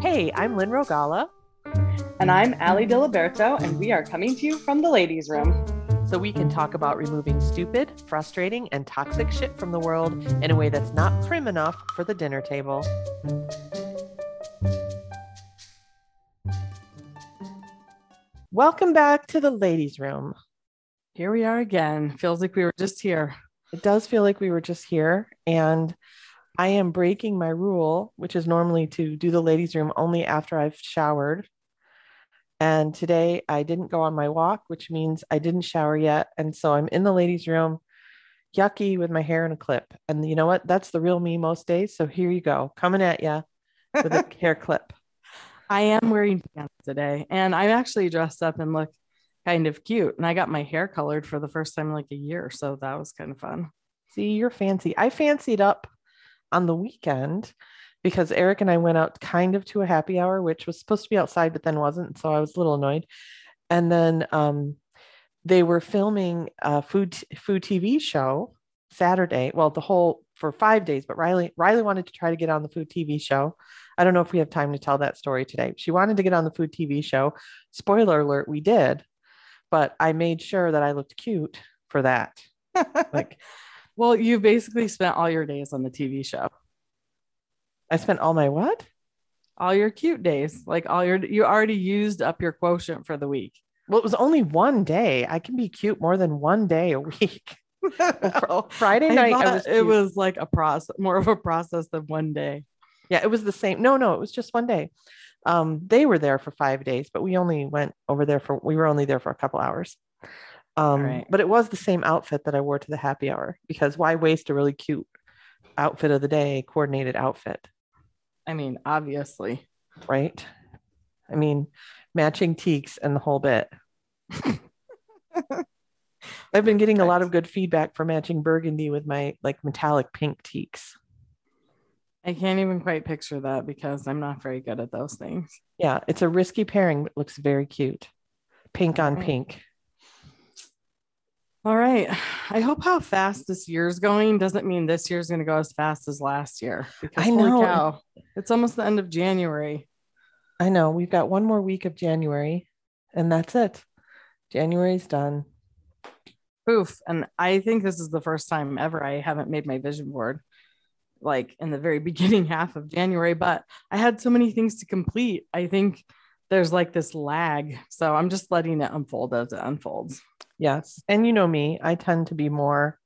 Hey, I'm Lynn Rogala. And I'm Ali Diliberto, and we are coming to you from the ladies' room. So we can talk about removing stupid, frustrating, and toxic shit from the world in a way that's not prim enough for the dinner table. Welcome back to the ladies' room. Here we are again. Feels like we were just here. It does feel like we were just here, and I am breaking my rule, which is normally to do the ladies' room only after I've showered. And today I didn't go on my walk, which means I didn't shower yet. And so I'm in the ladies' room, yucky with my hair in a clip. And you know what? That's the real me most days. So here you go, coming at you with a hair clip. I am wearing pants today, and I'm actually dressed up and look kind of cute. And I got my hair colored for the first time in like a year. So that was kind of fun. See, you're fancy. I fancied up on the weekend because Eric and I went out kind of to a happy hour, which was supposed to be outside, but then wasn't. So I was a little annoyed. And then um, they were filming a food food TV show Saturday. Well, the whole for five days, but Riley Riley wanted to try to get on the food TV show. I don't know if we have time to tell that story today. She wanted to get on the food TV show. Spoiler alert, we did, but I made sure that I looked cute for that. like, well, you basically spent all your days on the TV show. I spent all my what? All your cute days. Like all your you already used up your quotient for the week. Well, it was only one day. I can be cute more than one day a week. well, Friday night, was it was like a process, more of a process than one day. Yeah, it was the same. No, no, it was just one day. Um, they were there for five days, but we only went over there for we were only there for a couple hours. Um, right. but it was the same outfit that I wore to the happy hour because why waste a really cute outfit of the day, coordinated outfit? I mean, obviously. Right. I mean, matching teaks and the whole bit. I've been getting a lot of good feedback for matching burgundy with my like metallic pink teaks. I can't even quite picture that because I'm not very good at those things. Yeah, it's a risky pairing, but looks very cute. Pink on right. pink. All right. I hope how fast this year's going doesn't mean this year's going to go as fast as last year. Because I know. Cow, it's almost the end of January. I know. We've got one more week of January and that's it. January's done. Poof. And I think this is the first time ever I haven't made my vision board like in the very beginning half of January, but I had so many things to complete. I think there's like this lag. So I'm just letting it unfold as it unfolds. Yes. And you know me, I tend to be more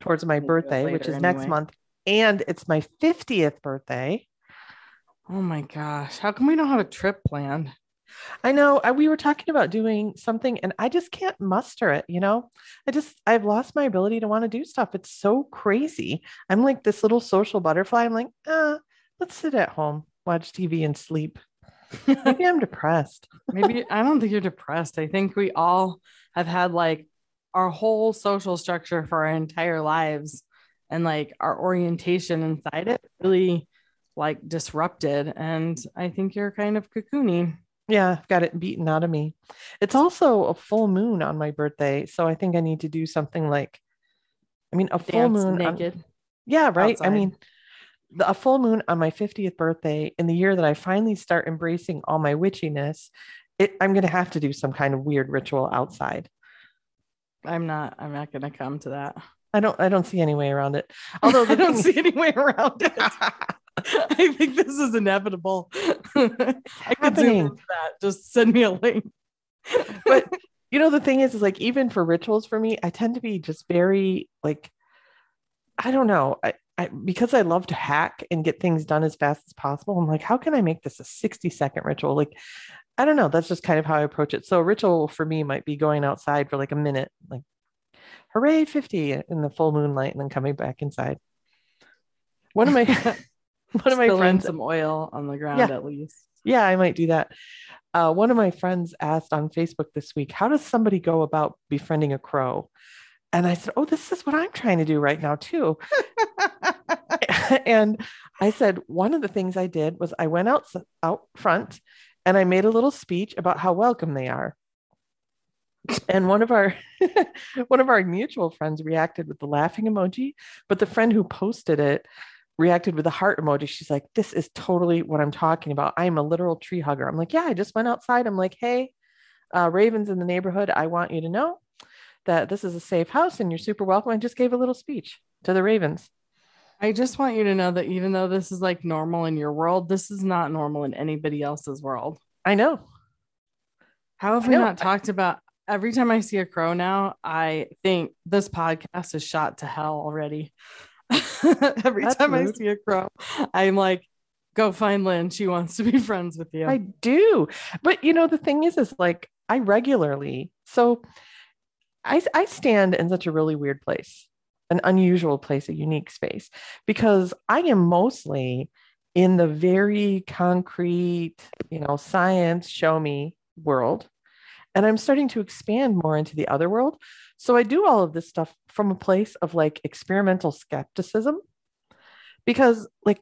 towards my birthday, which is anyway. next month. And it's my 50th birthday. Oh my gosh. How come we don't have a trip planned? I know I, we were talking about doing something and I just can't muster it, you know? I just, I've lost my ability to want to do stuff. It's so crazy. I'm like this little social butterfly. I'm like, uh, let's sit at home, watch TV and sleep. Maybe I'm depressed. Maybe I don't think you're depressed. I think we all have had like our whole social structure for our entire lives and like our orientation inside it really like disrupted. And I think you're kind of cocooning. Yeah, I've got it beaten out of me. It's also a full moon on my birthday. So I think I need to do something like, I mean, a Dance full moon. Naked. On, yeah, right. Outside. I mean, a full moon on my 50th birthday in the year that I finally start embracing all my witchiness, it, I'm going to have to do some kind of weird ritual outside. I'm not, I'm not going to come to that. I don't, I don't see any way around it. Although I don't see any way around it. I think this is inevitable. I could zoom that. Just send me a link. but you know, the thing is, is like even for rituals for me, I tend to be just very like, I don't know. I, I, because I love to hack and get things done as fast as possible, I'm like, how can I make this a 60 second ritual? Like, I don't know. That's just kind of how I approach it. So a ritual for me might be going outside for like a minute, like, hooray, 50 in the full moonlight, and then coming back inside. One of my one of my friends some oil on the ground yeah, at least. Yeah, I might do that. Uh, one of my friends asked on Facebook this week, how does somebody go about befriending a crow? And I said, Oh, this is what I'm trying to do right now, too. and I said, One of the things I did was I went out, out front and I made a little speech about how welcome they are. And one of our one of our mutual friends reacted with the laughing emoji, but the friend who posted it reacted with a heart emoji. She's like, This is totally what I'm talking about. I'm a literal tree hugger. I'm like, Yeah, I just went outside. I'm like, Hey, uh, Ravens in the neighborhood, I want you to know that this is a safe house and you're super welcome. I just gave a little speech to the Ravens. I just want you to know that even though this is like normal in your world, this is not normal in anybody else's world. I know. How have we not talked about every time I see a crow now, I think this podcast is shot to hell already. every That's time rude. I see a crow, I'm like, go find Lynn. She wants to be friends with you. I do. But you know, the thing is, is like I regularly, so I, I stand in such a really weird place, an unusual place, a unique space, because I am mostly in the very concrete, you know, science show me world. And I'm starting to expand more into the other world. So I do all of this stuff from a place of like experimental skepticism. Because, like,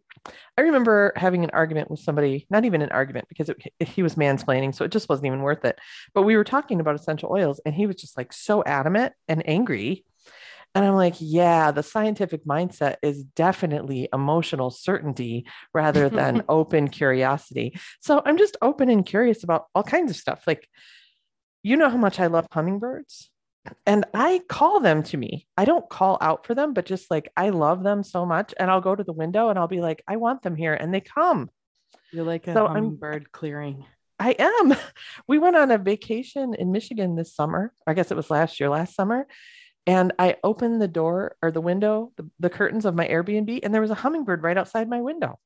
I remember having an argument with somebody, not even an argument because it, he was mansplaining. So it just wasn't even worth it. But we were talking about essential oils and he was just like so adamant and angry and I'm like, yeah, the scientific mindset is definitely emotional certainty rather than open curiosity. So I'm just open and curious about all kinds of stuff. Like, you know how much I love hummingbirds. And I call them to me. I don't call out for them, but just like I love them so much. And I'll go to the window and I'll be like, I want them here. And they come. You're like a so hummingbird I'm, clearing. I am. We went on a vacation in Michigan this summer. I guess it was last year, last summer. And I opened the door or the window, the, the curtains of my Airbnb, and there was a hummingbird right outside my window.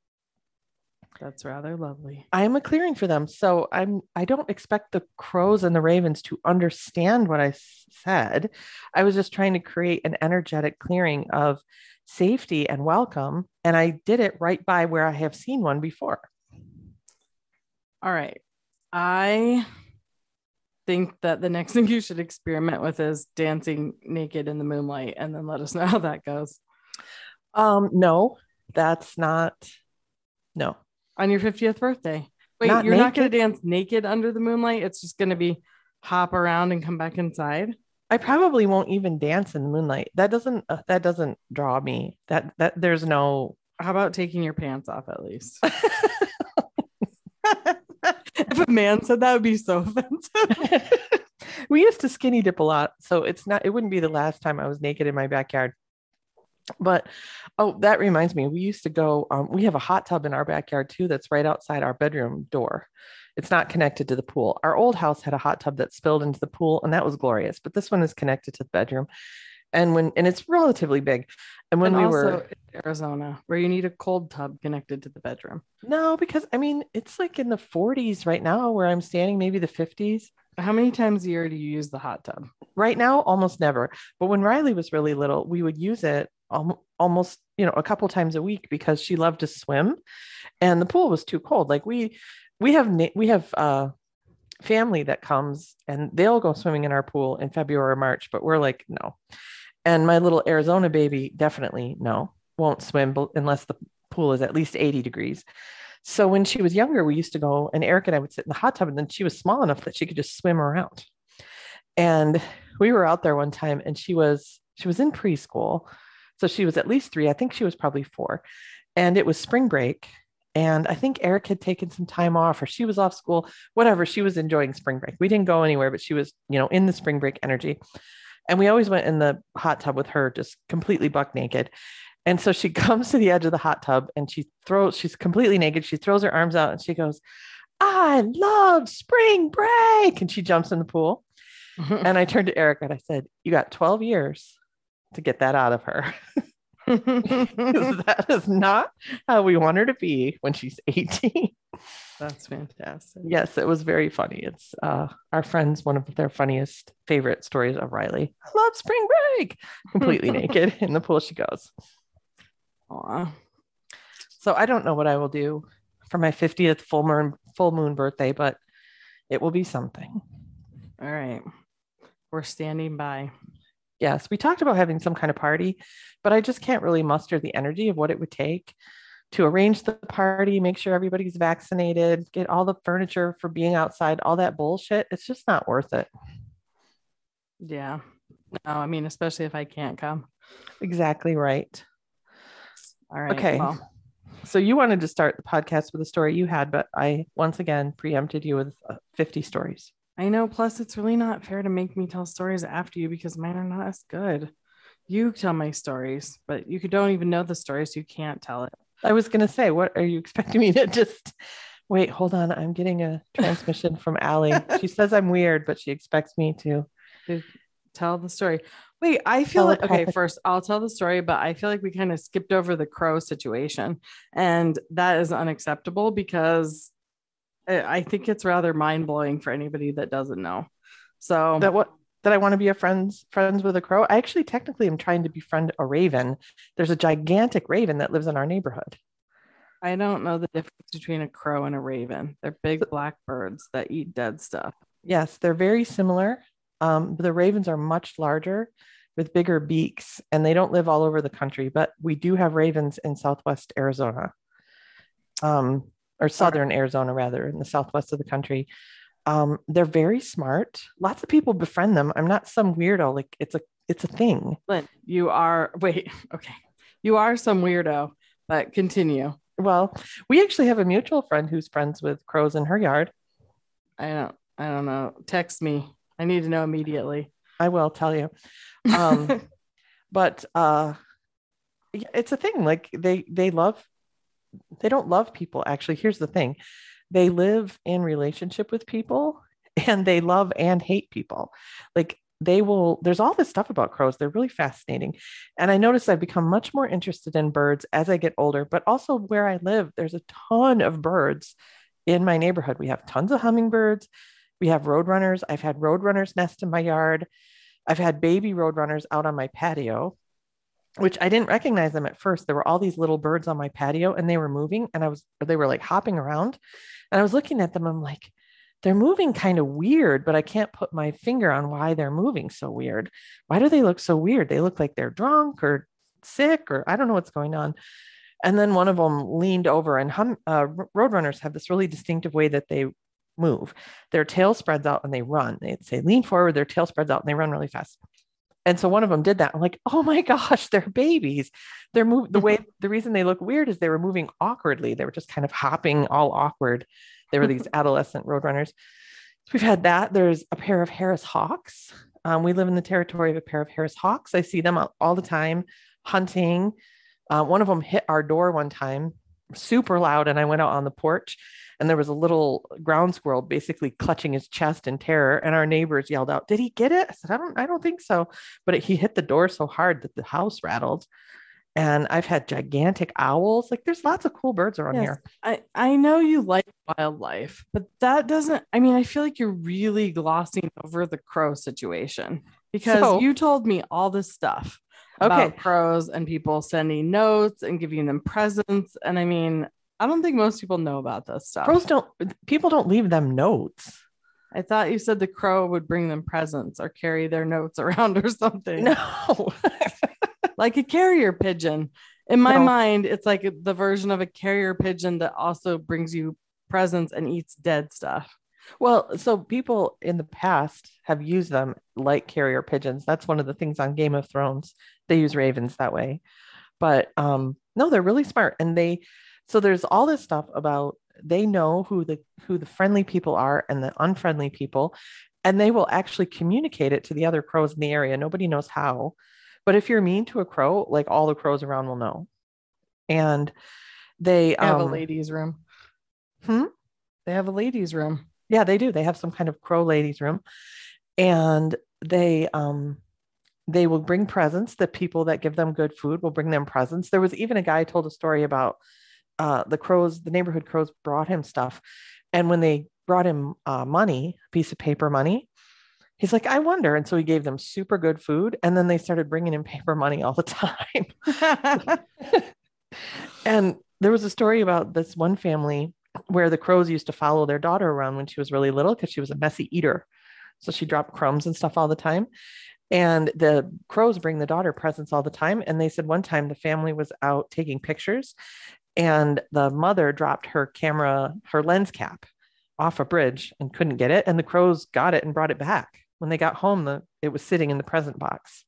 That's rather lovely. I am a clearing for them. So I'm I don't expect the crows and the ravens to understand what I said. I was just trying to create an energetic clearing of safety and welcome. And I did it right by where I have seen one before. All right. I think that the next thing you should experiment with is dancing naked in the moonlight and then let us know how that goes. Um, no, that's not no. On your 50th birthday. Wait, not you're naked? not gonna dance naked under the moonlight. It's just gonna be hop around and come back inside. I probably won't even dance in the moonlight. That doesn't uh, that doesn't draw me. That that there's no how about taking your pants off at least? if a man said that would be so offensive. we used to skinny dip a lot, so it's not it wouldn't be the last time I was naked in my backyard. But oh, that reminds me, we used to go. Um, we have a hot tub in our backyard too. That's right outside our bedroom door. It's not connected to the pool. Our old house had a hot tub that spilled into the pool, and that was glorious. But this one is connected to the bedroom, and when and it's relatively big. And when and we were Arizona, where you need a cold tub connected to the bedroom. No, because I mean it's like in the 40s right now where I'm standing, maybe the 50s. How many times a year do you use the hot tub? Right now, almost never. But when Riley was really little, we would use it almost, you know, a couple times a week because she loved to swim, and the pool was too cold. Like we, we have we have uh, family that comes and they'll go swimming in our pool in February or March, but we're like, no. And my little Arizona baby definitely no, won't swim unless the pool is at least 80 degrees. So when she was younger, we used to go and Eric and I would sit in the hot tub and then she was small enough that she could just swim around. And we were out there one time and she was she was in preschool. So she was at least 3. I think she was probably 4. And it was spring break and I think Eric had taken some time off or she was off school, whatever. She was enjoying spring break. We didn't go anywhere, but she was, you know, in the spring break energy. And we always went in the hot tub with her, just completely buck naked. And so she comes to the edge of the hot tub and she throws, she's completely naked. She throws her arms out and she goes, I love spring break. And she jumps in the pool. and I turned to Eric and I said, You got 12 years to get that out of her. that is not how we want her to be when she's 18. That's fantastic. Yes, it was very funny. It's uh, our friends, one of their funniest favorite stories of Riley. I love spring break. Completely naked in the pool she goes. Aw. So I don't know what I will do for my 50th full moon full moon birthday, but it will be something. All right. We're standing by. Yes, we talked about having some kind of party, but I just can't really muster the energy of what it would take to arrange the party, make sure everybody's vaccinated, get all the furniture for being outside, all that bullshit. It's just not worth it. Yeah. No, I mean, especially if I can't come. Exactly right. All right. Okay. well, So you wanted to start the podcast with a story you had, but I once again preempted you with uh, 50 stories. I know. Plus, it's really not fair to make me tell stories after you because mine are not as good. You tell my stories, but you don't even know the stories. So you can't tell it. I was going to say, what are you expecting me to just wait? Hold on. I'm getting a transmission from Allie. She says I'm weird, but she expects me to, to. Tell the story. Wait, I feel like okay. First, I'll tell the story, but I feel like we kind of skipped over the crow situation, and that is unacceptable because I I think it's rather mind blowing for anybody that doesn't know. So That what? That I want to be a friends friends with a crow. I actually technically am trying to befriend a raven. There's a gigantic raven that lives in our neighborhood. I don't know the difference between a crow and a raven. They're big black birds that eat dead stuff. Yes, they're very similar. Um, the ravens are much larger with bigger beaks, and they don't live all over the country, but we do have ravens in southwest Arizona. Um, or southern Arizona, rather, in the southwest of the country. Um, they're very smart. Lots of people befriend them. I'm not some weirdo. Like it's a it's a thing. Lynn, you are wait, okay. You are some weirdo, but continue. Well, we actually have a mutual friend who's friends with crows in her yard. I don't I don't know. Text me. I need to know immediately. I will tell you. Um, but uh it's a thing like they they love they don't love people actually. Here's the thing. They live in relationship with people and they love and hate people. Like they will there's all this stuff about crows. They're really fascinating. And i notice i've become much more interested in birds as i get older but also where i live there's a ton of birds in my neighborhood. We have tons of hummingbirds we have roadrunners i've had roadrunners nest in my yard i've had baby roadrunners out on my patio which I didn't recognize them at first. There were all these little birds on my patio and they were moving and I was, they were like hopping around. And I was looking at them. I'm like, they're moving kind of weird, but I can't put my finger on why they're moving so weird. Why do they look so weird? They look like they're drunk or sick or I don't know what's going on. And then one of them leaned over and hum, uh, roadrunners have this really distinctive way that they move. Their tail spreads out and they run. They say lean forward, their tail spreads out and they run really fast. And so one of them did that. I'm like, oh my gosh, they're babies. They're moving the way the reason they look weird is they were moving awkwardly. They were just kind of hopping all awkward. They were these adolescent roadrunners. We've had that. There's a pair of Harris Hawks. Um, we live in the territory of a pair of Harris Hawks. I see them all, all the time hunting. Uh, one of them hit our door one time super loud, and I went out on the porch and there was a little ground squirrel basically clutching his chest in terror and our neighbors yelled out did he get it? I said i don't i don't think so. But it, he hit the door so hard that the house rattled and i've had gigantic owls. Like there's lots of cool birds around Yes, here. I, I know you like wildlife, but that doesn't, I mean, I feel like you're really glossing over the crow situation because So- you told me all this stuff okay about crows and people sending notes and giving them presents. And I mean, I don't think most people know about this stuff. crows don't people don't leave them notes I thought you said the crow would bring them presents or carry their notes around or something. no like a carrier pigeon. In my No. mind, it's like the version of a carrier pigeon that also brings you presents and eats dead stuff. well so people in the past have used them like carrier pigeons that's one of the things on game of thrones they use ravens that way but um no they're really smart and they so there's all this stuff about they know who the who the friendly people are and the unfriendly people and they will actually communicate it to the other crows in the area nobody knows how but if you're mean to a crow like all the crows around will know and they I have a um, ladies' room. Hmm? They have a ladies' room. yeah they do they have some kind of crow ladies room and they um they will bring presents the people that give them good food will bring them presents there was even a guy told a story about uh the crows the neighborhood crows brought him stuff and when they brought him uh, money a piece of paper money he's like i wonder and so he gave them super good food and then they started bringing him paper money all the time and there was a story about this one family where the crows used to follow their daughter around when she was really little because she was a messy eater. So she dropped crumbs and stuff all the time. And the crows bring the daughter presents all the time. And they said one time the family was out taking pictures and the mother dropped her camera, her lens cap off a bridge and couldn't get it. And the crows got it and brought it back. When they got home, the it was sitting in the present box.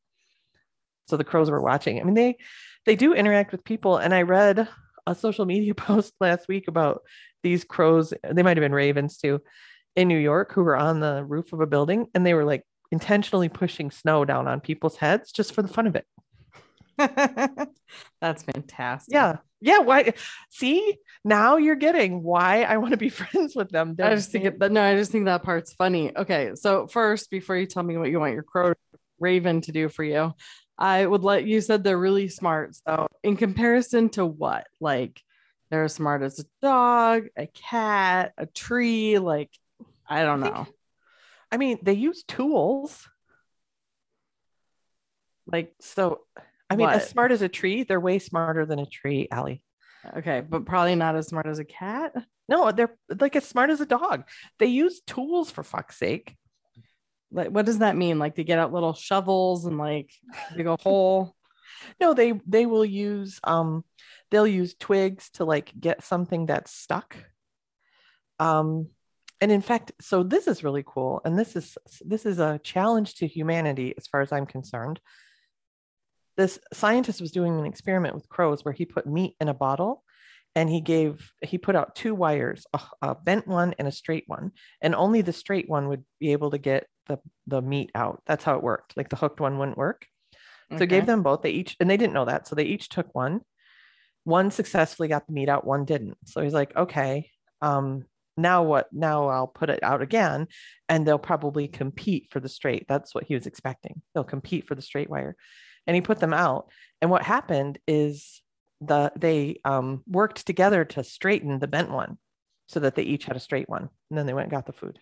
So the crows were watching. I mean, they they do interact with people. And I read a social media post last week about these crows. They might have been ravens too, in New York, who were on the roof of a building, and they were like intentionally pushing snow down on people's heads just for the fun of it. That's fantastic. Yeah. Yeah. Why? See, now you're getting why I want to be friends with them. I just think it, no, I just think that part's funny. Okay. So, first, before you tell me what you want your crow raven to do for you, I would let you said they're really smart. So, in comparison to what? Like, they're as smart as a dog, a cat, a tree. Like, I don't I know. I mean, they use tools. Like, So, I mean, What? as smart as a tree, they're way smarter than a tree, Allie. okay, but probably not as smart as a cat. No, they're like as smart as a dog. They use tools for fuck's sake. Like, what does that mean? Like, they get out little shovels and like dig a hole. No, they they will use um they'll use twigs to like get something that's stuck. Um and in fact, so this is really cool and this is this is a challenge to humanity as far as I'm concerned. This scientist was doing an experiment with crows where he put meat in a bottle and he gave he put out two wires, a, a bent one and a straight one, and only the straight one would be able to get the the meat out. That's how it worked. Like the hooked one wouldn't work. So Okay. gave them both. They each and they didn't know that. So they each took one. One successfully got the meat out, one didn't. So he's like, okay, um, now what? Now I'll put it out again, and they'll probably compete for the straight. That's what he was expecting. They'll compete for the straight wire. And he put them out. And what happened is the they um, worked together to straighten the bent one so that they each had a straight one. And then they went and got the food.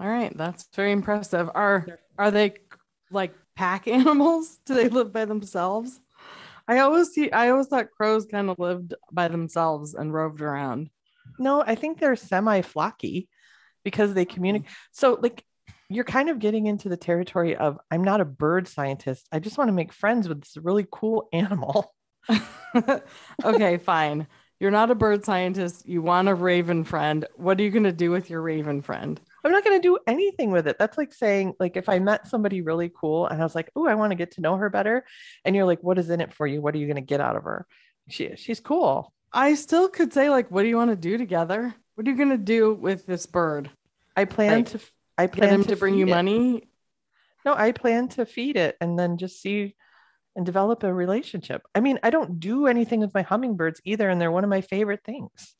All right, that's very impressive. Are are they like pack animals? Do they live by themselves? I always see. I always thought crows kind of lived by themselves and roved around. No, I think they're semi flocky because they communicate. Mm. So, like, you're kind of getting into the territory of I'm not a bird scientist. I just want to make friends with this really cool animal. okay, fine. You're not a bird scientist. You want a raven friend. What are you going to do with your raven friend? I'm not going to do anything with it. That's like saying, like, if I met somebody really cool and I was like, oh, I want to get to know her better. And you're like, what is in it for you? What are you going to get out of her? She, she's cool. I still could say, like, what do you want to do together? What are you going to do with this bird? I plan to, I plan him to bring you it. money? No, I plan to feed it and then just see and develop a relationship. I mean, I don't do anything with my hummingbirds either, and they're one of my favorite things.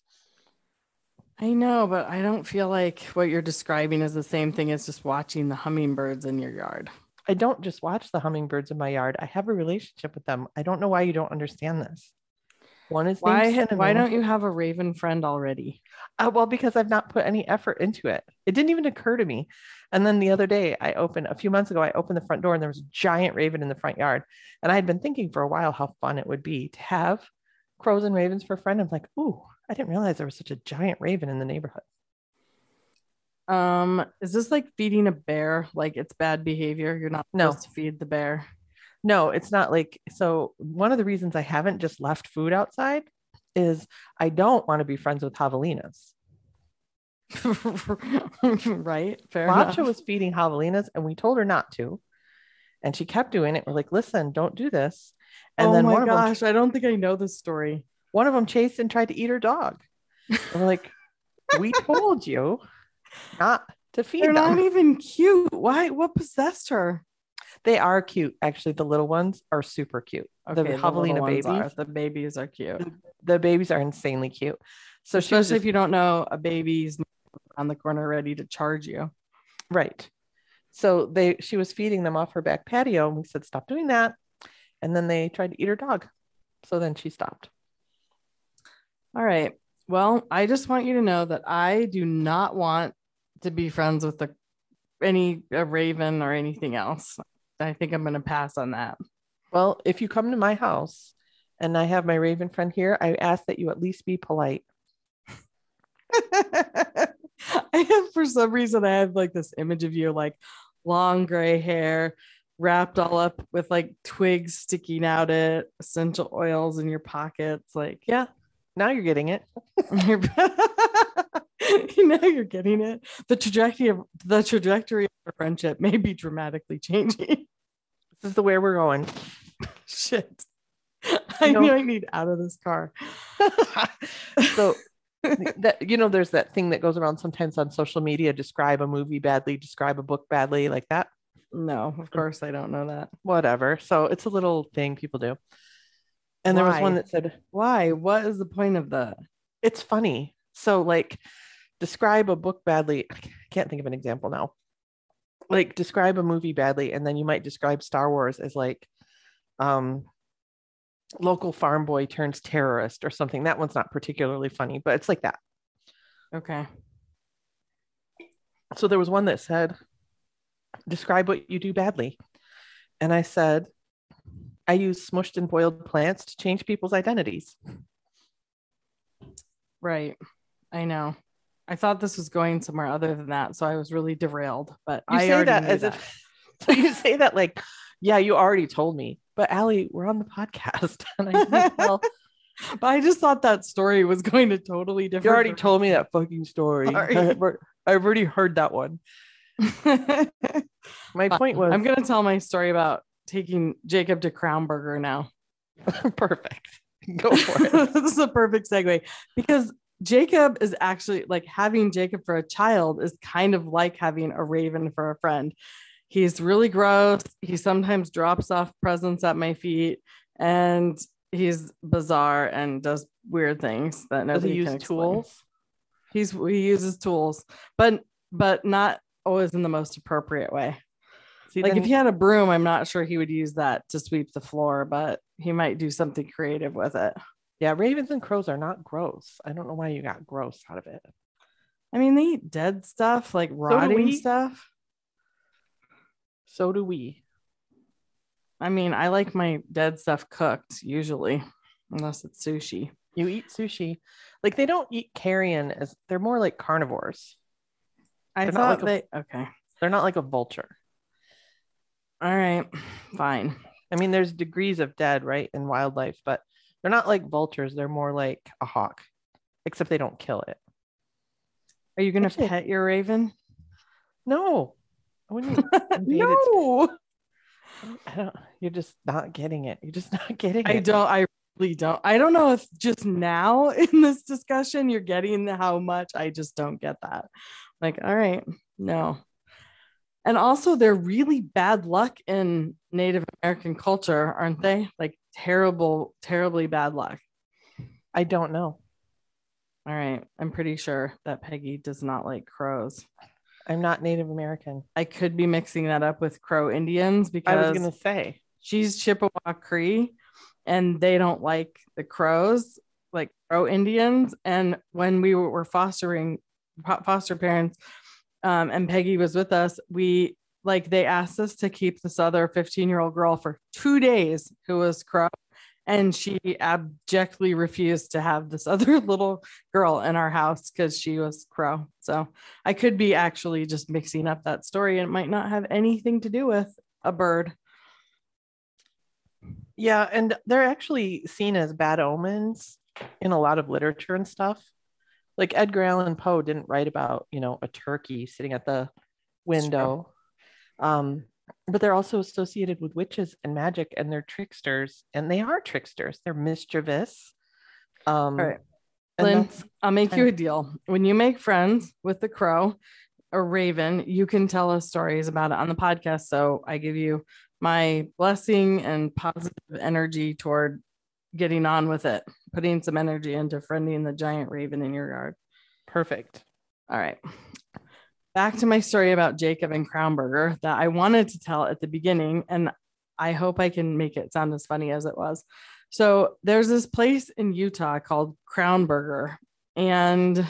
I know, but I don't feel like what you're describing is the same thing as just watching the hummingbirds in your yard. I don't just watch the hummingbirds in my yard. I have a relationship with them. I don't know why you don't understand this. One is Why why don't you have a raven friend already? Uh, well, because I've not put any effort into it. It didn't even occur to me. And then the other day, I opened a few months ago. I opened the front door and there was a giant raven in the front yard. And I had been thinking for a while how fun it would be to have crows and ravens for a friend. I'm like, ooh, I didn't realize there was such a giant raven in the neighborhood. Um, is this like feeding a bear? Like it's bad behavior. You're not No. supposed to feed the bear. No, it's not like so. One of the reasons I haven't just left food outside is I don't want to be friends with javelinas. right? Fair Labcha enough. was feeding javelinas and we told her not to. And she kept doing it. We're like, listen, don't do this. And oh then my one of them gosh, I don't think I know this story. one of them chased and tried to eat her dog. And we're like, we told you not to feed her. They're them. not even cute. Why? What possessed her? They are cute. Actually, the little ones are super cute. the little javelina babies, are. The babies are cute. the babies are insanely cute. So Especially if you don't know a baby's on the corner ready to charge you. Right. So they she was feeding them off her back patio and we said stop doing that. And then they tried to eat her dog. So then she stopped. All right. Well, I just want you to know that I do not want to be friends with the any a raven or anything else. I think I'm going to pass on that. Well, if you come to my house and I have my raven friend here, I ask that you at least be polite. I have for some reason I have like this image of you like long gray hair wrapped all up with like twigs sticking out it, essential oils in your pockets like Yeah. Now you're getting it. now you're getting it. The trajectory of the trajectory of our friendship may be dramatically changing. This is the way we're going. Shit. I No. knew I need out of this car. so that you know, there's that thing that goes around sometimes on social media, describe a movie badly, describe a book badly, like that. No, of mm. course I don't know that. Whatever. So it's a little thing people do. And there was one that said, Why? What is the point of that? it's funny. So like describe a book badly. I can't think of an example now. Like describe a movie badly, and then you might describe Star Wars as like um local farm boy turns terrorist or something. That one's not particularly funny, but it's like that. Okay. So there was one that said, describe what you do badly. And I said, I use smushed and boiled plants to change people's identities. Right. I know. I thought this was going somewhere other than that, so I was really derailed. But You I say that as that. if so you say that like, yeah, you already told me. But Allie, we're on the podcast. And I tell. but I just thought that story was going to totally different. you already told me that fucking story. I've already heard that one. My point was I'm gonna tell my story about taking Jacob to Crown Burger now. perfect. Go for it. this is a perfect segue because Jacob is actually like having Jacob for a child is kind of like having a raven for a friend. He's really gross. He sometimes drops off presents at my feet and he's bizarre and does weird things that Does he use tools? He's he uses tools, but but not always in the most appropriate way. See, Like then- if he had a broom, I'm not sure he would use that to sweep the floor, but he might do something creative with it. Yeah, ravens and crows are not gross. I don't know why you got gross out of it. I mean, they eat dead stuff, like rotting we. stuff. So do we. I mean, I like my dead stuff cooked usually, unless it's sushi. You eat sushi. Like they don't eat carrion as they're more like carnivores. I They're thought like they okay. They're not like a vulture. All right, fine. I mean, there's degrees of dead, right, in wildlife, but they're not like vultures. They're more like a hawk, except they don't kill it. Are you gonna Actually- pet your raven? No, I wouldn't. invade its- no, I don't. You're just not getting it. You're just not getting I it. I don't. I really don't. I don't know if just now in this discussion you're getting how much. I just don't get that. Like, all right, no. And also, they're really bad luck in Native American culture, aren't they? Like terrible, terribly bad luck. I don't know. All right, I'm pretty sure that Peggy does not like crows. I'm not Native American. I could be mixing that up with Crow Indians because I was gonna say. she's Chippewa Cree and they don't like the crows, like Crow Indians. And when we were fostering foster parents, um, and Peggy was with us, we like they asked us to keep this other 15 year old girl for two days who was Crow. And she abjectly refused to have this other little girl in our house because she was Crow. So I could be actually just mixing up that story and it might not have anything to do with a bird. Yeah, and they're actually seen as bad omens in a lot of literature and stuff. Like Edgar Allan Poe didn't write about, you know, a turkey sitting at the window. Um, but they're also associated with witches and magic, and they're tricksters, and they are tricksters. They're mischievous. Um, All right. Lynn, I'll make you a deal. When you make friends with the crow or raven, you can tell us stories about it on the podcast. So I give you my blessing and positive energy toward getting on with it, putting some energy into friending the giant raven in your yard. perfect. All right. Back to my story about Jacob and Crownburger that I wanted to tell at the beginning, and I hope I can make it sound as funny as it was. So there's this place in Utah called Crownburger, and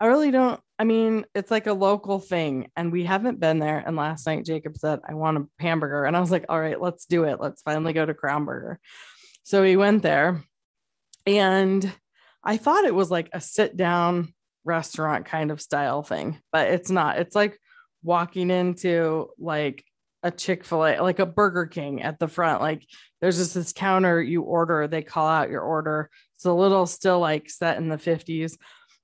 I really don't. I mean, it's like a local thing, and we haven't been there. And last night, Jacob said, I want a hamburger. And I was like, all right, let's do it. Let's finally go to Crownburger. So we went there, and I thought it was like a sit down restaurant kind of style thing, but it's not. It's like walking into like a Chick fil A, like a Burger King at the front. Like there's just this counter you order, they call out your order. It's a little still like set in the 50s,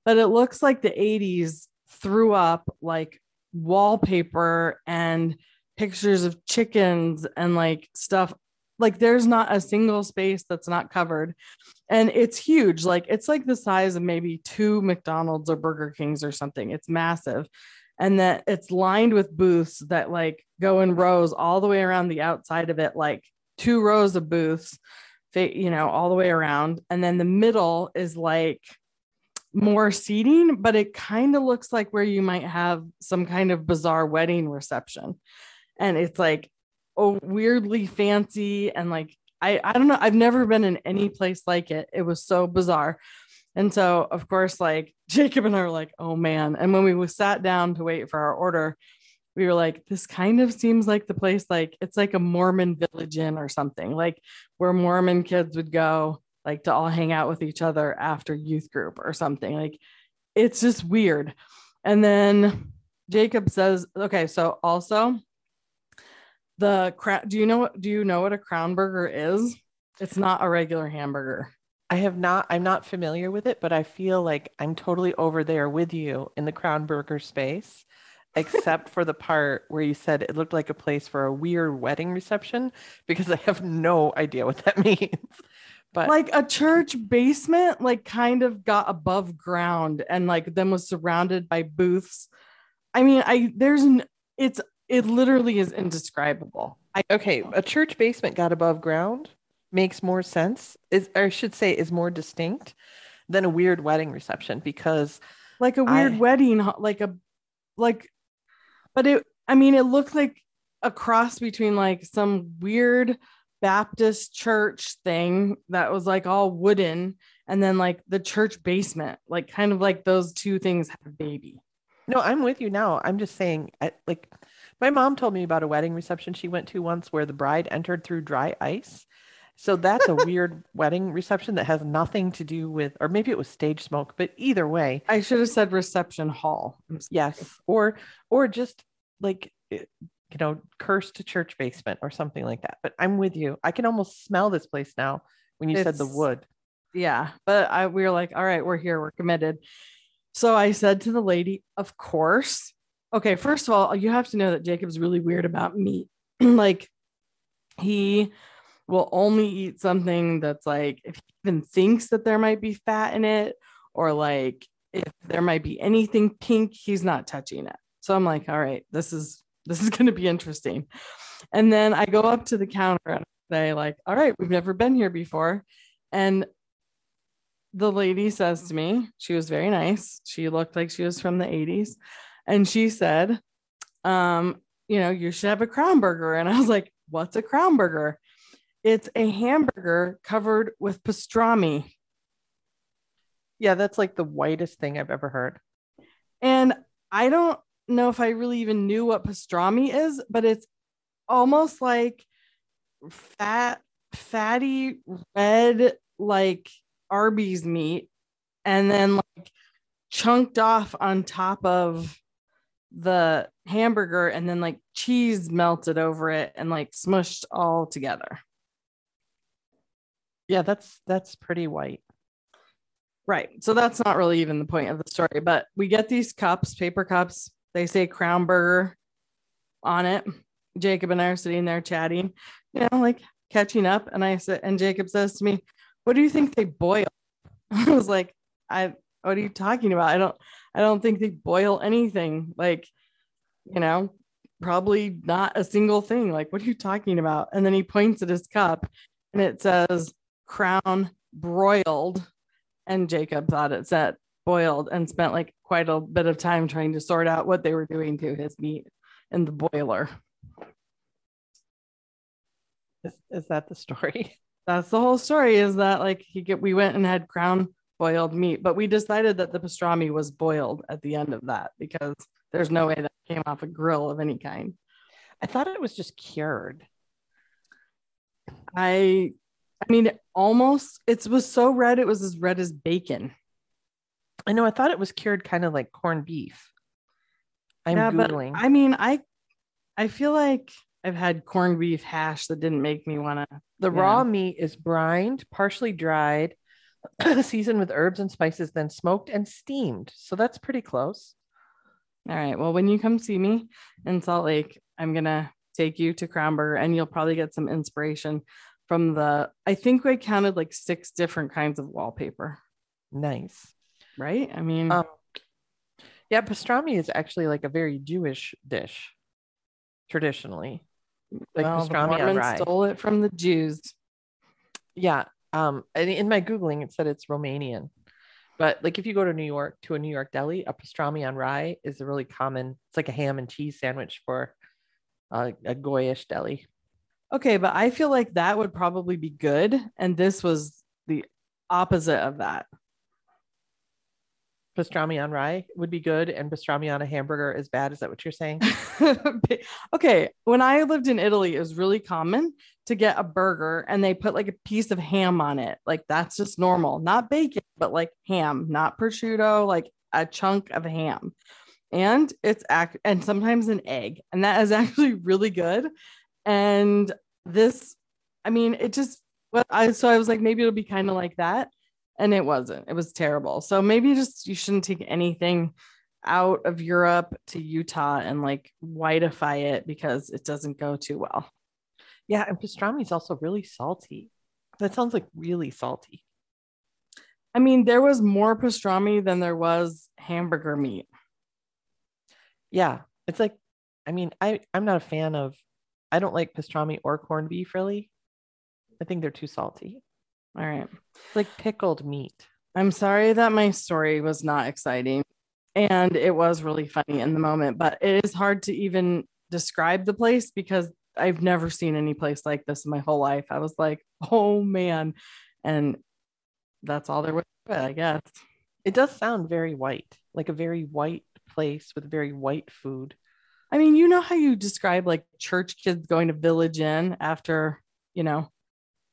but it looks like the 80s threw up like wallpaper and pictures of chickens and like stuff. Like there's not a single space that's not covered. And it's huge. Like it's like the size of maybe two McDonald's or Burger Kings or something. It's massive. And that it's lined with booths that like go in rows all the way around the outside of it, like two rows of booths, you know, all the way around. And then the middle is like more seating, but it kind of looks like where you might have some kind of bizarre wedding reception. And it's like oh weirdly fancy and like I I don't know, I've never been in any place like it. It was so bizarre. And so of course like Jacob and I were like, "Oh man." And when we sat down to wait for our order, we were like, this kind of seems like the place like it's like a Mormon village inn or something, like where Mormon kids would go like to all hang out with each other after youth group or something. Like it's just weird. And then Jacob says, okay, so also the crown do you know what do you know what a crown burger is? It's not a regular hamburger. I have not, I'm not familiar with it, but I feel like I'm totally over there with you in the crown burger space, except for the part where you said it looked like a place for a weird wedding reception, because I have no idea what that means but like a church basement like kind of got above ground and like then was surrounded by booths i mean i there's n- it's it literally is indescribable I, okay a church basement got above ground makes more sense is or i should say is more distinct than a weird wedding reception because like a weird I, wedding like a like but it i mean it looked like a cross between like some weird Baptist church thing that was like all wooden, and then like the church basement, like kind of like those two things had a baby. No, I'm with you now. I'm just saying, like, my mom told me about a wedding reception she went to once where the bride entered through dry ice. So that's a weird wedding reception that has nothing to do with, or maybe it was stage smoke, but either way, I should have said reception hall. Yes, or or just like eh, you know, cursed church basement or something like that. But I'm with you. I can almost smell this place now when you it's, said the wood. Yeah. But I we were like, all right, we're here, we're committed. So I said to the lady, of course. Okay, first of all, you have to know that Jacob's really weird about meat. like he will only eat something that's like if he even thinks that there might be fat in it or like if there might be anything pink, he's not touching it. So I'm like, all right, this is this is going to be interesting. And then I go up to the counter and say, like, all right, we've never been here before. And the lady says to me, she was very nice. She looked like she was from the 80s. And she said, um, you know, you should have a crown burger. And I was like, what's a crown burger? It's a hamburger covered with pastrami. Yeah, that's like the whitest thing I've ever heard. And I don't know if I really even knew what pastrami is, but it's almost like fat, fatty red, like Arby's meat, and then like chunked off on top of the hamburger, and then like cheese melted over it and like smushed all together. Yeah, that's that's pretty white. Right. So that's not really even the point of the story, but we get these cups, paper cups, they say Crown Burger on it. Jacob and I are sitting there chatting, you know, like catching up. And I said, and Jacob says to me, What do you think they boil? I was like, I what are you talking about? I don't I don't think they boil anything. Like, you know, probably not a single thing. Like, what are you talking about? And then he points at his cup and it says crown broiled. And Jacob thought it said boiled and spent like quite a bit of time trying to sort out what they were doing to his meat in the boiler. Is, is that the story? That's the whole story is that like he get we went and had crown boiled meat, but we decided that the pastrami was boiled at the end of that because there's no way that came off a grill of any kind. I thought it was just cured. I I mean almost it was so red it was as red as bacon. I know. I thought it was cured kind of like corned beef. I'm yeah, googling. But, I mean, I I feel like I've had corned beef hash that didn't make me want to. The raw meat is brined, partially dried, seasoned with herbs and spices, then smoked and steamed. So that's pretty close. All right. Well, when you come see me in Salt Lake, I'm gonna take you to Burger and you'll probably get some inspiration from the, I think I counted like six different kinds of wallpaper, Nice. right? I mean, Um, yeah, pastrami is actually like a very Jewish dish traditionally. Like well, the pastrami on Mormons stole it from the Jews. Yeah. Um, and in my Googling, it said it's Romanian. But like if you go to New York to a New York deli, a pastrami on rye is a really common, it's like a ham and cheese sandwich for uh, a goyish deli. Okay, but I feel like that would probably be good. And this was the opposite of that. Pastrami on rye would be good, and pastrami on a hamburger is bad. Is that what you're saying? okay, when I lived in Italy, it was really common to get a burger and they put like a piece of ham on it. Like that's just normal, not bacon, but like ham, not prosciutto, like a chunk of ham. And it's act and sometimes an egg, and that is actually really good. And this, I mean, it just well, I so I was like, maybe it'll be kind of like that. And it wasn't, it was terrible. So maybe just you shouldn't take anything out of Europe to Utah and like whiteify it because it doesn't go too well. Yeah, and pastrami is also really salty. That sounds like really salty. I mean, there was more pastrami than there was hamburger meat. Yeah, it's like, I mean, I I'm not a fan of. I don't like pastrami or corned beef really. I think they're too salty. All right. It's like pickled meat. I'm sorry that my story was not exciting and it was really funny in the moment, but it is hard to even describe the place because I've never seen any place like this in my whole life. I was like, oh man. And that's all there was it, I guess. It does sound very white, like a very white place with very white food. I mean, you know how you describe like church kids going to Village Inn after, you know,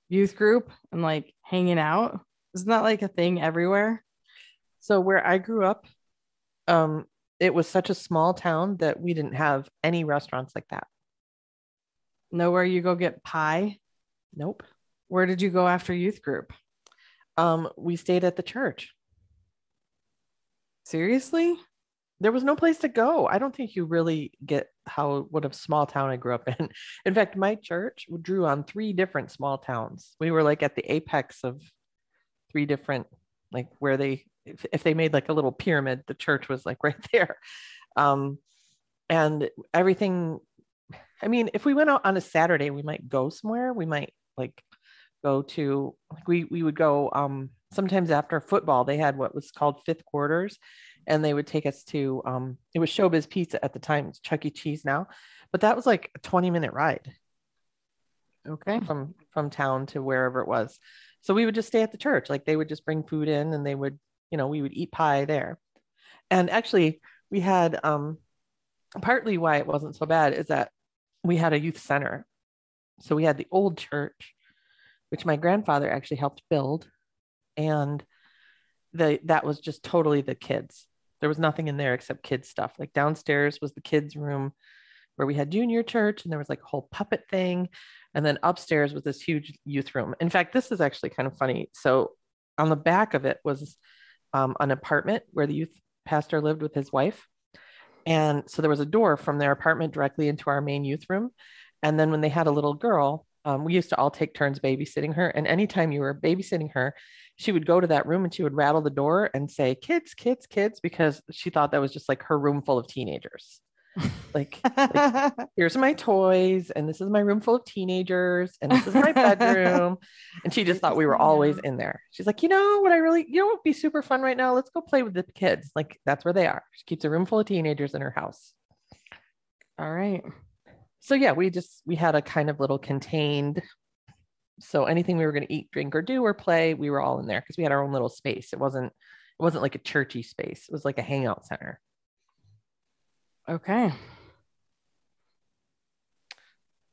youth group and like hanging out? Isn't that like a thing everywhere? So where I grew up, um, it was such a small town that we didn't have any restaurants like that. Nowhere you go get pie. Nope. Where did you go after youth group? Um, we stayed at the church. Seriously? There was no place to go. I don't think you really get how what a small town I grew up in. In fact, my church drew on three different small towns. We were like at the apex of three different, like where they if, if they made like a little pyramid, the church was like right there. Um, and everything I mean, if we went out on a Saturday, we might go somewhere. We might like go to like we we would go um sometimes after football, they had what was called fifth quarters, and they would take us to um it was Showbiz Pizza at the time, it's Chuck E. Cheese now, but that was like a 20 minute ride Okay. from from town to wherever it was. So we would just stay at the church. Like they would just bring food in and they would, you know, we would eat pie there. And actually we had um partly why it wasn't so bad is that we had a youth center. So we had the old church, which my grandfather actually helped build. And the that was just totally the kids. There was nothing in there except kids stuff. Like downstairs was the kids' room where we had junior church and there was like a whole puppet thing. And then upstairs was this huge youth room. In fact, this is actually kind of funny. So on the back of it was um, an apartment where the youth pastor lived with his wife. And so there was a door from their apartment directly into our main youth room. And then when they had a little girl, um, we used to all take turns babysitting her. And anytime you were babysitting her, she would go to that room and she would rattle the door and say, kids, kids, kids, because she thought that was just like her room full of teenagers. Like, like here's my toys, and this is my room full of teenagers, and this is my bedroom. and she just thought we were always in there. She's like, you know what I really, you know what would be super fun right now? Let's go play with the kids. Like that's where they are. She keeps a room full of teenagers in her house. All right. So yeah, we just we had a kind of little contained. So anything we were going to eat, drink, or do or play, we were all in there because we had our own little space. It wasn't it wasn't like a churchy space. It was like a hangout center. Okay.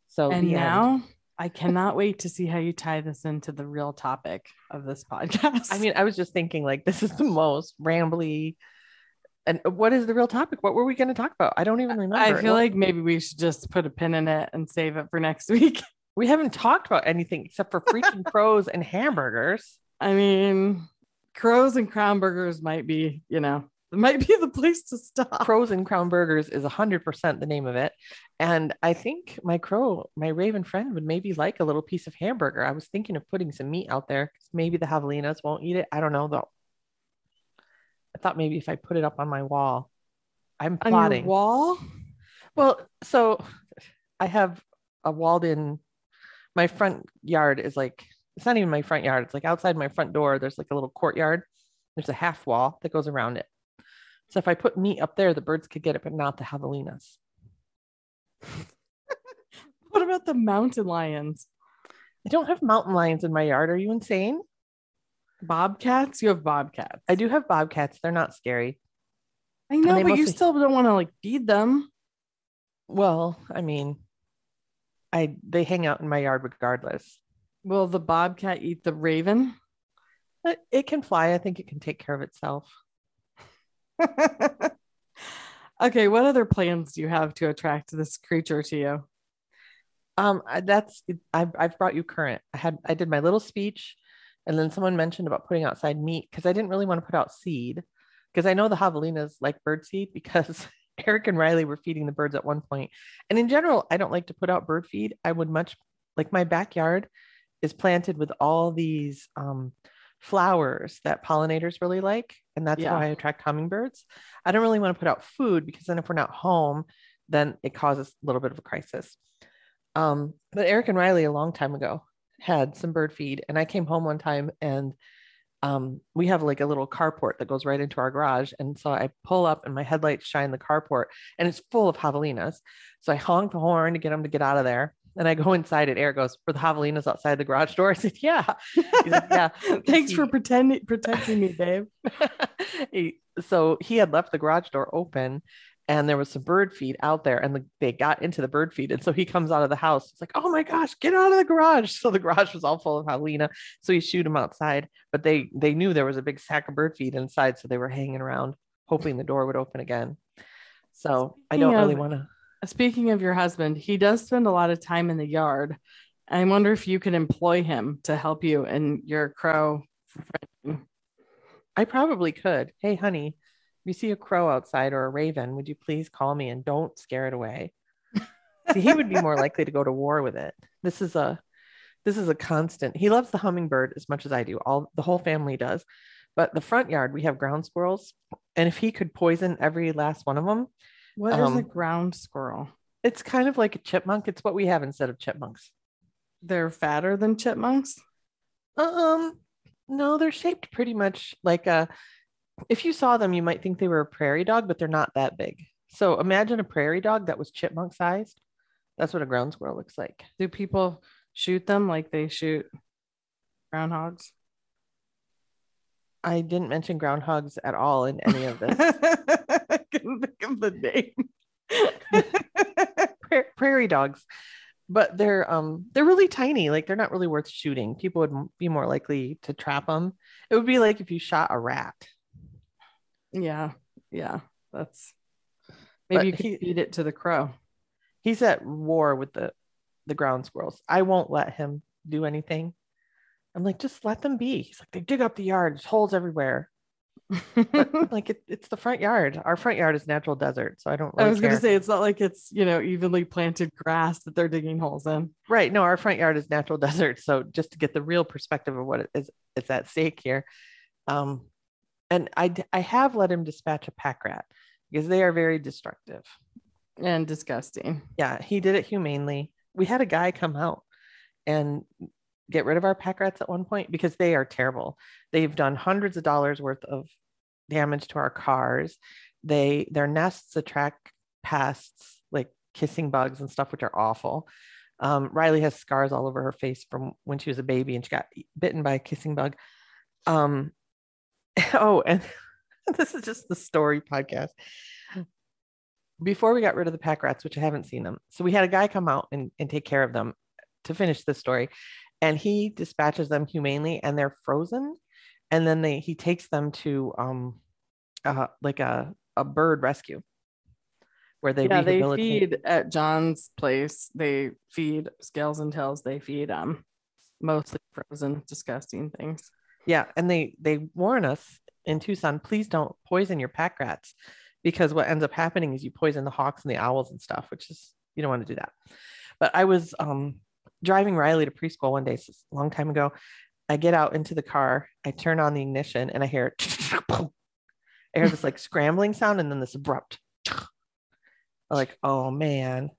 So and the end. now I cannot wait to see how you tie this into the real topic of this podcast. I mean, I was just thinking like this is the most rambly. And what is the real topic? What were we going to talk about? I don't even remember. I feel like maybe we should just put a pin in it and save it for next week. we haven't talked about anything except for freaking crows and hamburgers. I mean, crows and crown burgers might be, you know, It might be the place to stop. Crows and Crown Burgers is 100% the name of it. And I think my crow, my raven friend would maybe like a little piece of hamburger. I was thinking of putting some meat out there because maybe the javelinas won't eat it. I don't know though. I thought maybe if I put it up on my wall, I'm On plotting. wall? Well, so I have a walled in, my front yard is like, it's not even my front yard. It's like outside my front door. There's like a little courtyard. There's a half wall that goes around it. So if I put meat up there, the birds could get it, but not the javelinas. What about the mountain lions? I don't have mountain lions in my yard. Are you insane? Bobcats? You have bobcats. I do have bobcats. They're not scary. I know, but you still don't want to like feed them. Well, I mean, I they hang out in my yard regardless. Will the bobcat eat the raven? But it can fly. I think it can take care of itself. okay, what other plans do you have to attract this creature to you? Um, that's I've I've brought you current. I had I did my little speech, and then someone mentioned about putting outside meat because I didn't really want to put out seed because I know the javelinas like bird seed because Eric and Riley were feeding the birds at one point. And in general, I don't like to put out bird feed. I would much like my backyard is planted with all these um, flowers that pollinators really like, and that's how I attract hummingbirds. I don't really want to put out food because then if we're not home, then it causes a little bit of a crisis. Um, but Eric and Riley a long time ago had some bird feed, and I came home one time and um, we have like a little carport that goes right into our garage. And so I pull up and my headlights shine the carport and it's full of javelinas. So I honk the horn to get them to get out of there. And I go inside and Eric goes, For the javelinas outside the garage door. I said, Yeah. He's like, yeah. Thanks He- for pretending protecting me, babe. He- so he had left the garage door open and there was some bird feed out there and the, they got into the bird feed and so he comes out of the house it's like oh my gosh get out of the garage so the garage was all full of javelina so he shoot him outside but they they knew there was a big sack of bird feed inside so they were hanging around hoping the door would open again so i don't Speaking really want to Speaking of your husband, he does spend a lot of time in the yard. I wonder if you could employ him to help you in your crow. friend. i probably could hey honey if you see a crow outside or a raven would you please call me and don't scare it away See, he would be more likely to go to war with it. This is a this is a constant. He loves the hummingbird as much as I do. All the whole family does. But the front yard, we have ground squirrels, and if he could poison every last one of them, What is a Um, ground squirrel? it's kind of like a chipmunk. It's what we have instead of chipmunks. They're fatter than chipmunks. Um, no, they're shaped pretty much like a. If you saw them, you might think they were a prairie dog, but they're not that big. So imagine a prairie dog that was chipmunk sized. That's what a ground squirrel looks like. Do people shoot them like they shoot groundhogs? I didn't mention groundhogs at all in any of this. I couldn't think of the name. prairie dogs. But they're um they're really tiny. Like they're not really worth shooting. People would be more likely to trap them it would be like if you shot a rat. Yeah, yeah. That's But maybe you could he- feed it to the crow. he's at war with the the ground squirrels. I won't let him do anything. I'm like just let them be. He's like they dig up the yard. There's holes everywhere. but like it, it's the front yard our front yard is natural desert so i don't I was gonna say it's not like it's you know evenly planted grass that they're digging holes in. Right. No, our front yard is natural desert. So just to get the real perspective of what is, it's at stake here. Um, and I I have let him dispatch a pack rat because they are very destructive. And disgusting. Yeah, he did it humanely. We had a guy come out and get rid of our pack rats at one point because they are terrible. They've done hundreds of dollars worth of damage to our cars. They their nests attract pests like kissing bugs and stuff, which are awful. Um, Riley has scars all over her face from when she was a baby and she got bitten by a kissing bug. Um, oh, and this is just the story podcast. Before we got rid of the pack rats, which I haven't seen them, so we had a guy come out and, and take care of them to finish the story, and he dispatches them humanely, and they're frozen, and then they he takes them to um, uh, like a a bird rescue where they yeah, they feed at John's place. They feed scales and tails. They feed um mostly frozen, disgusting things. Yeah, and they they warn us in Tucson, please don't poison your pack rats because what ends up happening is you poison the hawks and the owls and stuff, which is you don't want to do that. But I was um, driving Riley to preschool one day, a long time ago. I get out into the car, I turn on the ignition, and I hear, I hear this like scrambling sound, and then this abrupt. like, oh man,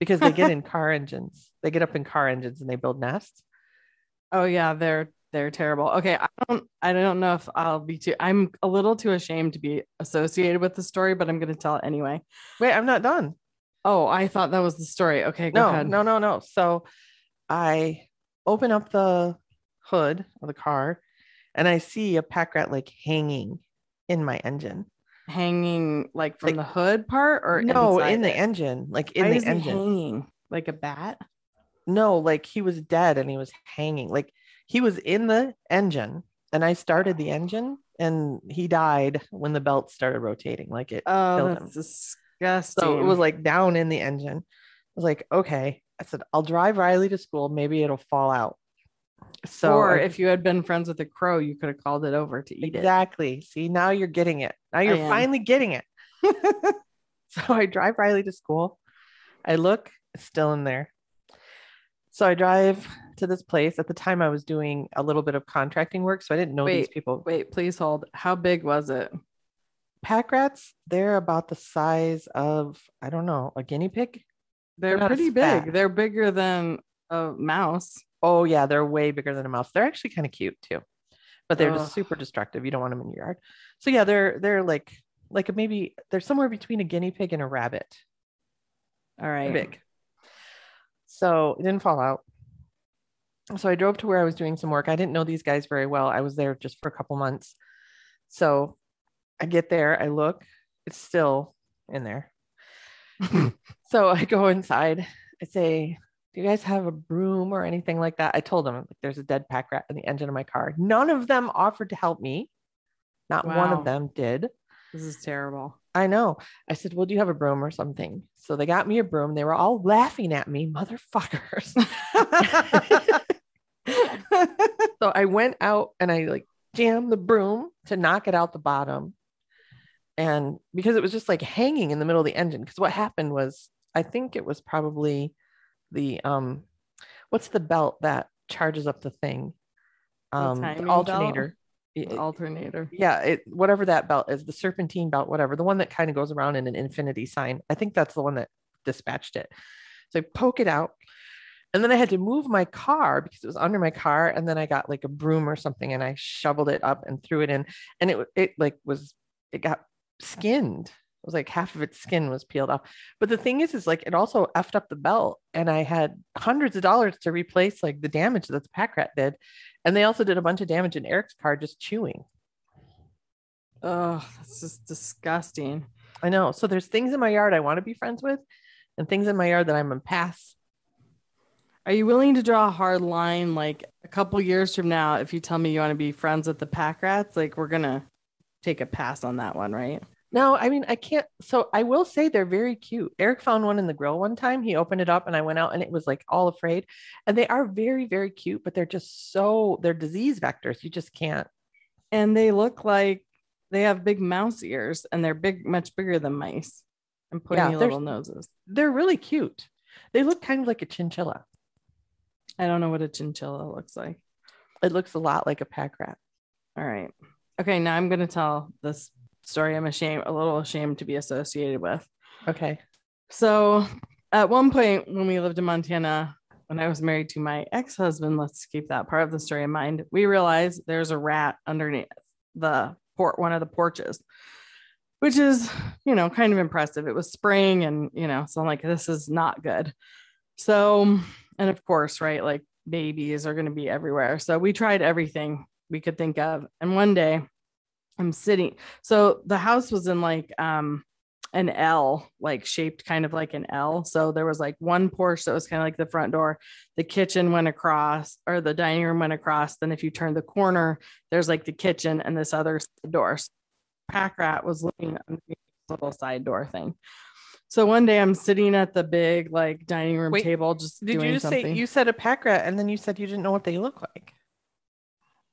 because they get in car engines, they get up in car engines and they build nests. Oh yeah, they're they're terrible. Okay, I don't I don't know if I'll be too I'm a little too ashamed to be associated with the story, but I'm gonna tell it anyway. Wait, I'm not done. Oh, I thought that was the story. Okay, no, ahead. No, no, no. So I open up the hood of the car and I see a pack rat like hanging in my engine. Hanging like from like, the hood part or no in the it? engine, like in Why the engine. hanging like a bat? No, like he was dead and he was hanging. Like he was in the engine and I started the engine and he died when the belt started rotating. Like it oh, killed him. disgusting. So it was like down in the engine. I was like, okay. I said, I'll drive Riley to school. Maybe it'll fall out. So, or if you had been friends with a crow, you could have called it over to eat exactly. it. Exactly. See, now you're getting it. Now you're finally getting it. so I drive Riley to school. I look, it's still in there. So I drive to this place. At the time, I was doing a little bit of contracting work, so I didn't know wait, these people. Wait, please hold. How big was it? Pack rats, they're about the size of, I don't know, a guinea pig. They're, they're pretty big. They're bigger than a mouse. Oh yeah, they're way bigger than a mouse. They're actually kind of cute too, but they're Ugh. just super destructive. You don't want them in your yard. So yeah, they're they're like like maybe they're somewhere between a guinea pig and a rabbit. All right, they're big. So it didn't fall out. So I drove to where I was doing some work. I didn't know these guys very well. I was there just for a couple months. So I get there, I look, it's still in there. so I go inside. I say, do you guys have a broom or anything like that? I told them like, there's a dead pack rat in the engine of my car. None of them offered to help me. Not wow. one of them did. This is terrible. I know. I said, Well, do you have a broom or something? So they got me a broom. They were all laughing at me, motherfuckers. so I went out and I like jammed the broom to knock it out the bottom. And because it was just like hanging in the middle of the engine. Because what happened was, I think it was probably the um what's the belt that charges up the thing? Um the, alternator. The alternator. Yeah it whatever that belt is the serpentine belt whatever the one that kind of goes around in an infinity sign. I think that's the one that dispatched it. So i poke it out and then i had to move my car because it was under my car and then i got like a broom or something and i shoveled it up and threw it in and it it like was it got skinned It was like half of its skin was peeled off. But the thing is, is like it also effed up the belt, and I had hundreds of dollars to replace like the damage that the pack rat did, and they also did a bunch of damage in Eric's car just chewing. Oh, that's just disgusting. I know. So there's things in my yard I want to be friends with, and things in my yard that I'm a pass. Are you willing to draw a hard line, like a couple years from now, if you tell me you want to be friends with the pack rats? Like we're gonna take a pass on that one, right? No, I mean, I can't. So I will say they're very cute. Eric found one in the grill one time. He opened it up and I went out and it was like all afraid. And they are very, very cute, but they're just so, they're disease vectors. You just can't. And they look like they have big mouse ears and they're big, much bigger than mice and pointy yeah, little noses. They're really cute. They look kind of like a chinchilla. I don't know what a chinchilla looks like. It looks a lot like a pack rat. All right. Okay. Now I'm going to tell this story I'm ashamed, a little ashamed to be associated with. Okay. So at one point when we lived in Montana, when I was married to my ex-husband, let's keep that part of the story in mind. We realized there's a rat underneath the port, one of the porches, which is, you know, kind of impressive. It was spring and, you know, so I'm like, this is not good. So, and of course, right, like babies are going to be everywhere. So we tried everything we could think of. And one day I'm sitting. So the house was in like um an L, like shaped kind of like an L. So there was like one porch that was kind of like the front door. The kitchen went across, or the dining room went across. Then if you turn the corner, there's like the kitchen and this other door. So Pack Rat was looking underneath this little side door thing. So one day I'm sitting at the big like dining room Wait, table, just did you just something. say you said a pack rat and then you said you didn't know what they look like?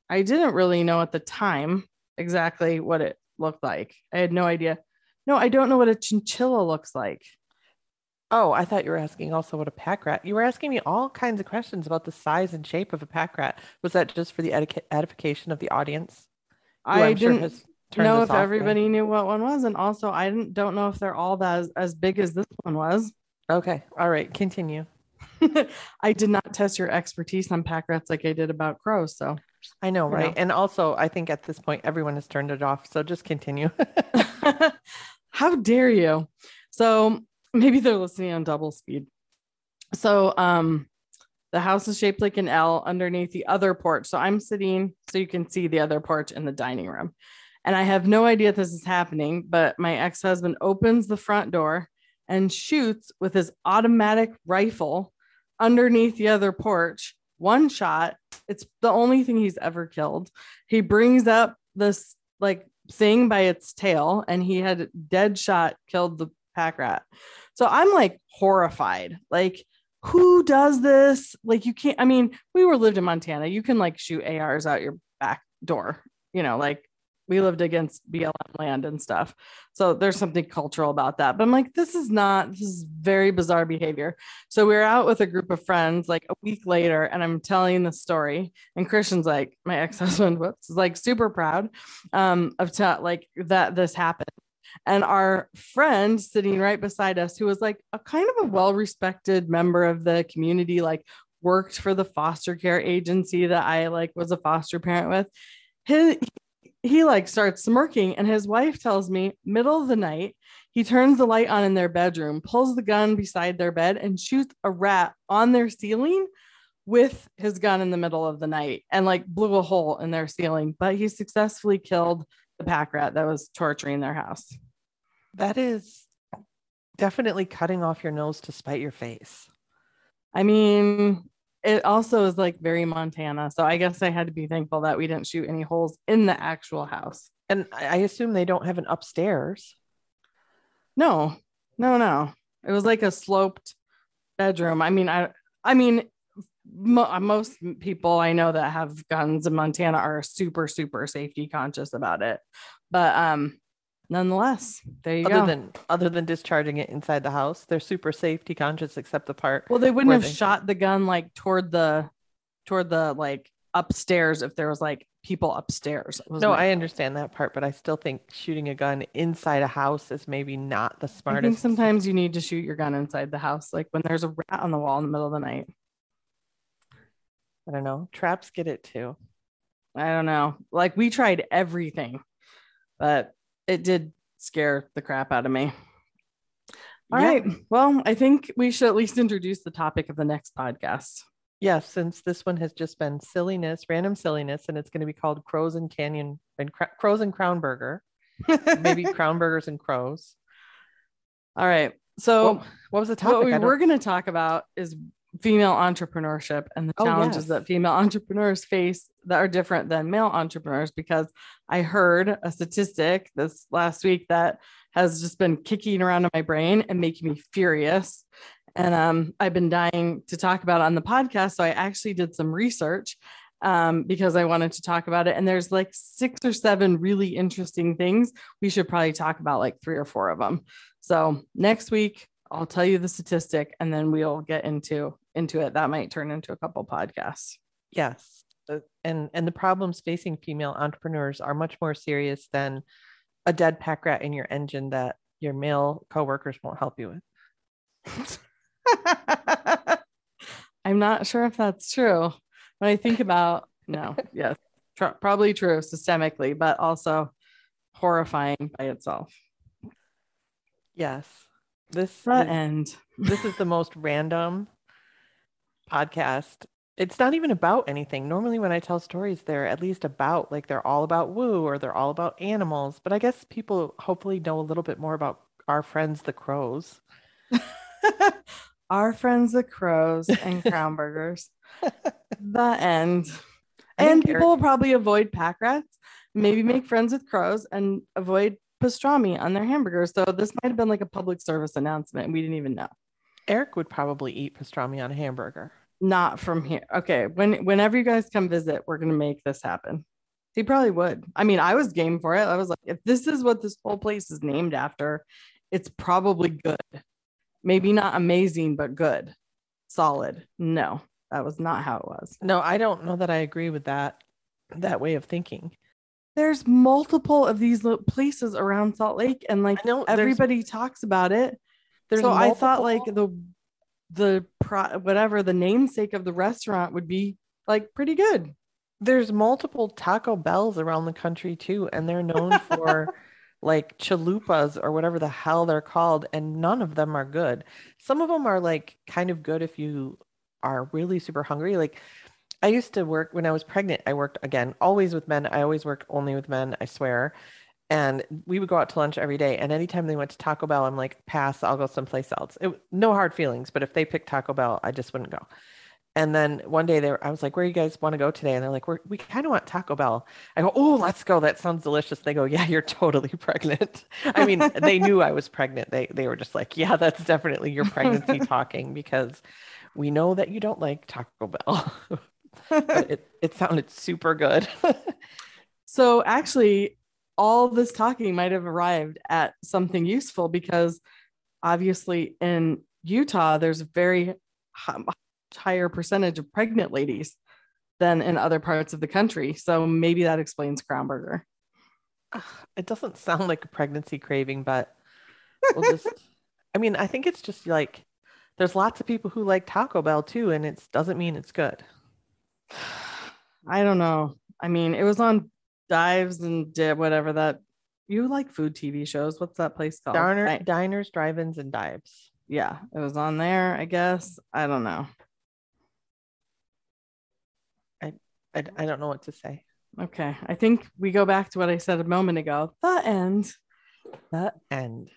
I didn't really know at the time exactly what it looked like. I had no idea. No, I don't know what a chinchilla looks like. Oh, I thought you were asking also what a pack rat. You were asking me all kinds of questions about the size and shape of a pack rat. Was that just for the edification of the audience? I didn't sure know if everybody knew what one was, and also I didn't don't know if they're all that as, as big as this one was. Okay, all right, continue. I did not test your expertise on pack rats like I did about crows. So I know, right? Know. And also, I think at this point, everyone has turned it off. So just continue. How dare you? So maybe they're listening on double speed. So, um, the house is shaped like an L underneath the other porch. So I'm sitting so you can see the other porch in the dining room. And I have no idea this is happening, but my ex husband opens the front door and shoots with his automatic rifle underneath the other porch. One shot. It's the only thing he's ever killed. He brings up this like thing by its tail and he had dead shot killed the pack rat. So I'm like horrified. Like, who does this? Like, you can't. I mean, we were lived in Montana. You can like shoot ARs out your back door, you know, like we lived against BLM land and stuff. So there's something cultural about that. But I'm like, this is not, this is very bizarre behavior. So we are out with a group of friends like a week later, and I'm telling the story. And Christian's like, my ex-husband, whoops, is like super proud um, of like that this happened. And our friend sitting right beside us, who was like a kind of a well-respected member of the community, like worked for the foster care agency that I like was a foster parent with. His, he like starts smirking and his wife tells me middle of the night he turns the light on in their bedroom pulls the gun beside their bed and shoots a rat on their ceiling with his gun in the middle of the night and like blew a hole in their ceiling but he successfully killed the pack rat that was torturing their house. That is definitely cutting off your nose to spite your face. I mean it also is like very Montana. So I guess I had to be thankful that we didn't shoot any holes in the actual house. And I assume they don't have an upstairs. No, no, no. It was like a sloped bedroom. I mean, I, I mean, mo- most people I know that have guns in Montana are super, super safety conscious about it. But um, nonetheless, there you other go. than other than discharging it inside the house, they're super safety conscious except the part. Well, they wouldn't have they... shot the gun like toward the toward the like upstairs if there was like people upstairs. No, I understand that part, but I still think shooting a gun inside a house is maybe not the smartest. I think sometimes you need to shoot your gun inside the house, like when there's a rat on the wall in the middle of the night. I don't know. Traps get it too. I don't know. Like we tried everything, but it did scare the crap out of me. All yeah. right. Well, I think we should at least introduce the topic of the next podcast. Yes, since this one has just been silliness, random silliness, and it's going to be called Crows and Canyon and Crows and Crown Burger. Maybe Crown Burgers and Crows. All right. So, what, what was the topic? What we were going to talk about is female entrepreneurship and the oh, challenges yes. that female entrepreneurs face that are different than male entrepreneurs because I heard a statistic this last week that has just been kicking around in my brain and making me furious. And um, I've been dying to talk about it on the podcast. So I actually did some research um, because I wanted to talk about it. And there's like six or seven really interesting things. We should probably talk about like three or four of them. So next week, I'll tell you the statistic and then we'll get into into it. That might turn into a couple podcasts. Yes. And and the problems facing female entrepreneurs are much more serious than a dead pack rat in your engine that your male coworkers won't help you with. I'm not sure if that's true. When I think about no, yes, tr- probably true systemically, but also horrifying by itself. Yes. This the end. This is the most random podcast. It's not even about anything. Normally, when I tell stories, they're at least about like they're all about woo or they're all about animals. But I guess people hopefully know a little bit more about our friends, the crows. our friends, the crows and crown burgers. the end. and people will probably avoid pack rats, maybe make friends with crows and avoid pastrami on their hamburgers. So this might have been like a public service announcement. We didn't even know. Eric would probably eat pastrami on a hamburger. Not from here. Okay. When whenever you guys come visit, we're gonna make this happen. He probably would. I mean, I was game for it. I was like, if this is what this whole place is named after, it's probably good. Maybe not amazing, but good, solid. No, that was not how it was. No, I don't know that I agree with that that way of thinking. There's multiple of these little places around Salt Lake, and like I know there's- everybody talks about it. There's so I thought like the the pro, whatever the namesake of the restaurant would be like pretty good. there's multiple Taco Bells around the country too, and they're known for like chalupas or whatever the hell they're called, and none of them are good. Some of them are like kind of good if you are really super hungry. Like I used to work when I was pregnant, I worked again always with men. I always worked only with men, I swear. And we would go out to lunch every day. And anytime they went to Taco Bell, I'm like, pass, I'll go someplace else. It, no hard feelings, but if they picked Taco Bell, I just wouldn't go. And then one day they were, I was like, where you guys want to go today? And they're like, We're, we kind of want Taco Bell. I go, oh, let's go. That sounds delicious. They go, yeah, you're totally pregnant. I mean, they knew I was pregnant. They, they were just like, yeah, that's definitely your pregnancy talking because we know that you don't like Taco Bell. it, it sounded super good. So actually, all this talking might have arrived at something useful because obviously in Utah, there's a very hi- higher percentage of pregnant ladies than in other parts of the country. So maybe that explains Crown Burger. it doesn't sound like a pregnancy craving, but we'll just, I mean, I think it's just like there's lots of people who like Taco Bell too, and it doesn't mean it's good. I don't know. I mean, it was on Dives and Dib, whatever that you like food TV shows. What's that place called? Diner, I- diners, drive-ins, and dives. yeah, it was on there, I guess. I don't know. I, I don't know what to say. Okay. I think we go back to what I said a moment ago. The end. The end.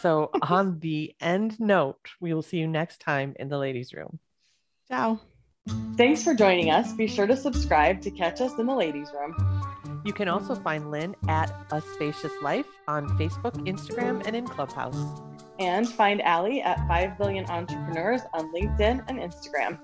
So on the end note, we will see you next time in the ladies' room. Ciao. Thanks for joining us. Be sure to subscribe to catch us in the ladies' room. You can also find Lynn at A Spacious Life on Facebook, Instagram, and in Clubhouse. And find Allie at 5 Billion Entrepreneurs on LinkedIn and Instagram.